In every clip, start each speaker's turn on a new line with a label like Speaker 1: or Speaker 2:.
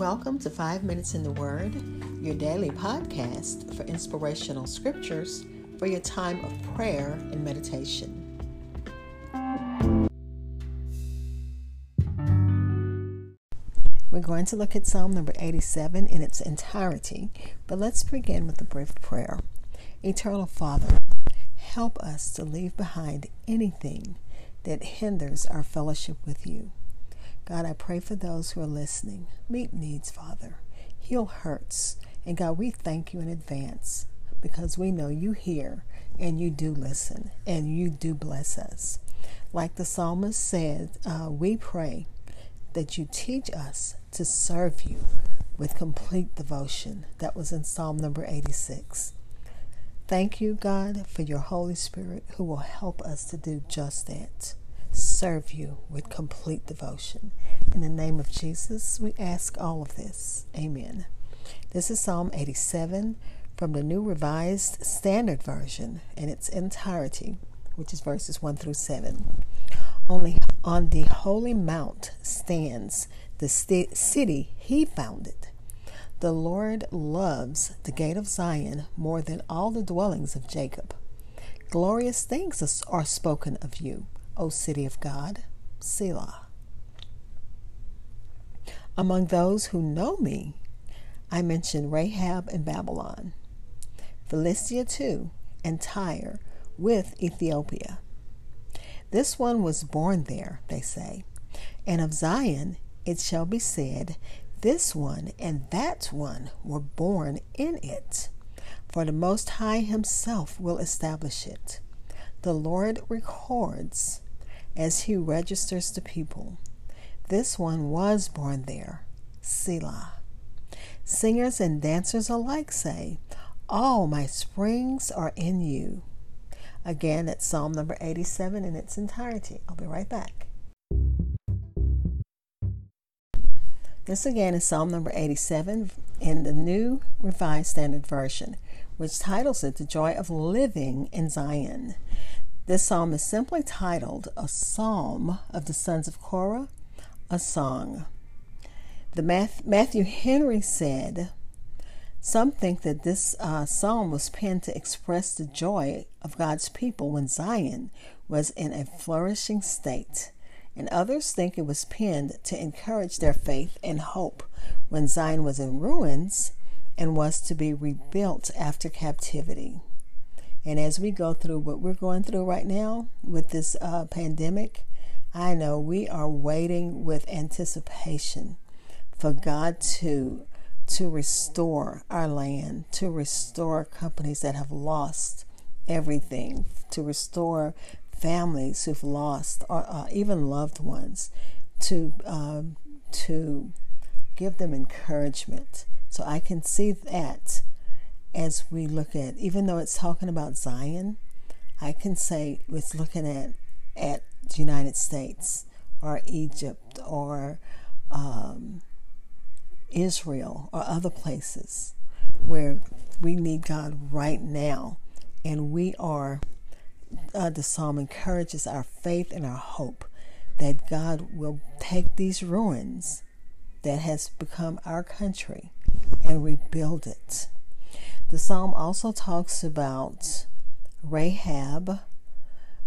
Speaker 1: Welcome to Five Minutes in the Word, your daily podcast for inspirational scriptures for your time of prayer and meditation. We're going to look at Psalm number 87 in its entirety, but let's begin with a brief prayer. Eternal Father, help us to leave behind anything that hinders our fellowship with you. God, I pray for those who are listening. Meet needs, Father. Heal hurts. And God, we thank you in advance because we know you hear and you do listen and you do bless us. Like the psalmist said, uh, we pray that you teach us to serve you with complete devotion. That was in Psalm number 86. Thank you, God, for your Holy Spirit who will help us to do just that serve you with complete devotion. In the name of Jesus, we ask all of this. Amen. This is Psalm 87 from the New Revised Standard Version in its entirety, which is verses 1 through 7. Only on the holy mount stands the city he founded. The Lord loves the gate of Zion more than all the dwellings of Jacob. Glorious things are spoken of you O city of God, Selah. Among those who know me, I mention Rahab and Babylon, Philistia too, and Tyre with Ethiopia. This one was born there, they say, and of Zion it shall be said, This one and that one were born in it. For the Most High Himself will establish it. The Lord records as he registers the people. This one was born there, Selah. Singers and dancers alike say, All my springs are in you. Again, it's Psalm number 87 in its entirety. I'll be right back. This again is Psalm number 87 in the New Revised Standard Version, which titles it The Joy of Living in Zion. This psalm is simply titled A Psalm of the Sons of Korah, a Song. The Matthew Henry said, Some think that this uh, psalm was penned to express the joy of God's people when Zion was in a flourishing state, and others think it was penned to encourage their faith and hope when Zion was in ruins and was to be rebuilt after captivity. And as we go through what we're going through right now with this uh, pandemic, I know we are waiting with anticipation for God to to restore our land, to restore companies that have lost everything, to restore families who've lost, or uh, even loved ones, to um, to give them encouragement. So I can see that as we look at, even though it's talking about Zion, I can say it's looking at at the United States or Egypt or um, Israel or other places where we need God right now, and we are. Uh, the psalm encourages our faith and our hope that God will take these ruins that has become our country and rebuild it. The psalm also talks about Rahab,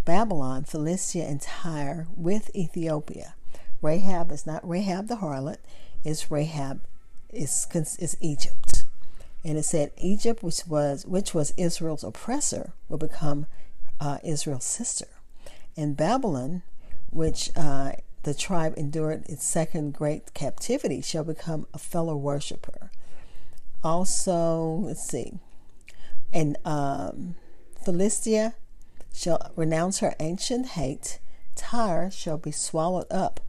Speaker 1: Babylon, Philistia, and Tyre with Ethiopia. Rahab is not Rahab the harlot, it's Rahab is, is Egypt. And it said Egypt, which was which was Israel's oppressor, will become uh, Israel's sister. And Babylon, which uh, the tribe endured its second great captivity, shall become a fellow worshiper. Also, let's see, and um, Philistia shall renounce her ancient hate. Tyre shall be swallowed up,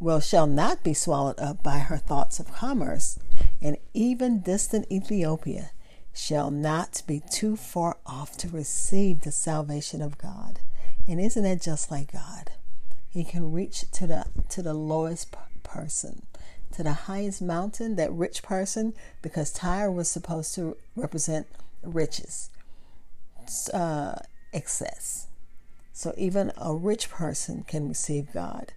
Speaker 1: well, shall not be swallowed up by her thoughts of commerce, and even distant Ethiopia shall not be too far off to receive the salvation of God. And isn't that just like God? He can reach to the to the lowest person to the highest mountain, that rich person, because Tyre was supposed to represent riches, uh, excess. So even a rich person can receive God.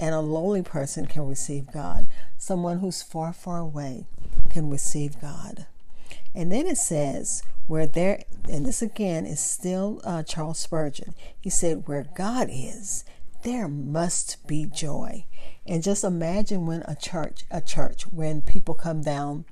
Speaker 1: and a lowly person can receive God. Someone who's far, far away can receive God. And then it says, where there, and this again is still uh, Charles Spurgeon. He said, where God is, there must be joy. And just imagine when a church, a church, when people come down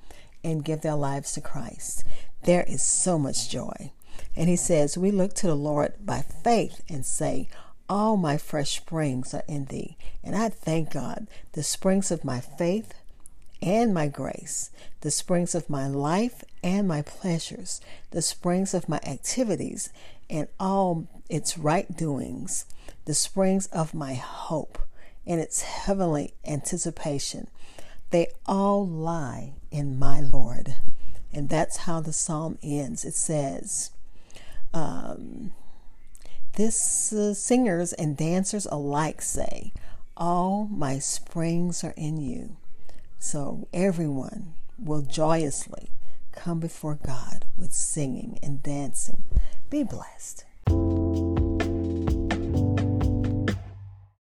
Speaker 1: and give their lives to Christ, there is so much joy. And he says, We look to the Lord by faith and say, All my fresh springs are in thee. And I thank God, the springs of my faith and my grace, the springs of my life and my pleasures, the springs of my activities and all its right doings, the springs of my hope and its heavenly anticipation. They all lie in my Lord. And that's how the psalm ends. It says, um, this uh, singers and dancers alike say, All my springs are in you. So everyone will joyously come before God with singing and dancing. Be blessed.